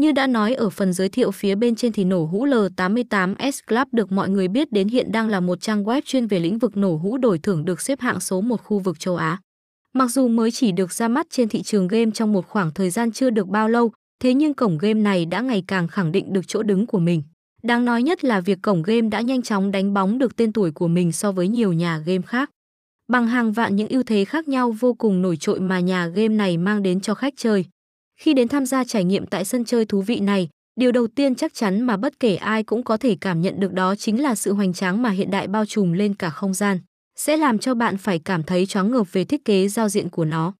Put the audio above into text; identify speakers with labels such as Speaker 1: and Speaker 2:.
Speaker 1: Như đã nói ở phần giới thiệu phía bên trên thì nổ hũ L88S Club được mọi người biết đến hiện đang là một trang web chuyên về lĩnh vực nổ hũ đổi thưởng được xếp hạng số một khu vực châu Á. Mặc dù mới chỉ được ra mắt trên thị trường game trong một khoảng thời gian chưa được bao lâu, thế nhưng cổng game này đã ngày càng khẳng định được chỗ đứng của mình. Đáng nói nhất là việc cổng game đã nhanh chóng đánh bóng được tên tuổi của mình so với nhiều nhà game khác. Bằng hàng vạn những ưu thế khác nhau vô cùng nổi trội mà nhà game này mang đến cho khách chơi. Khi đến tham gia trải nghiệm tại sân chơi thú vị này, điều đầu tiên chắc chắn mà bất kể ai cũng có thể cảm nhận được đó chính là sự hoành tráng mà hiện đại bao trùm lên cả không gian, sẽ làm cho bạn phải cảm thấy choáng ngợp về thiết kế giao diện của nó.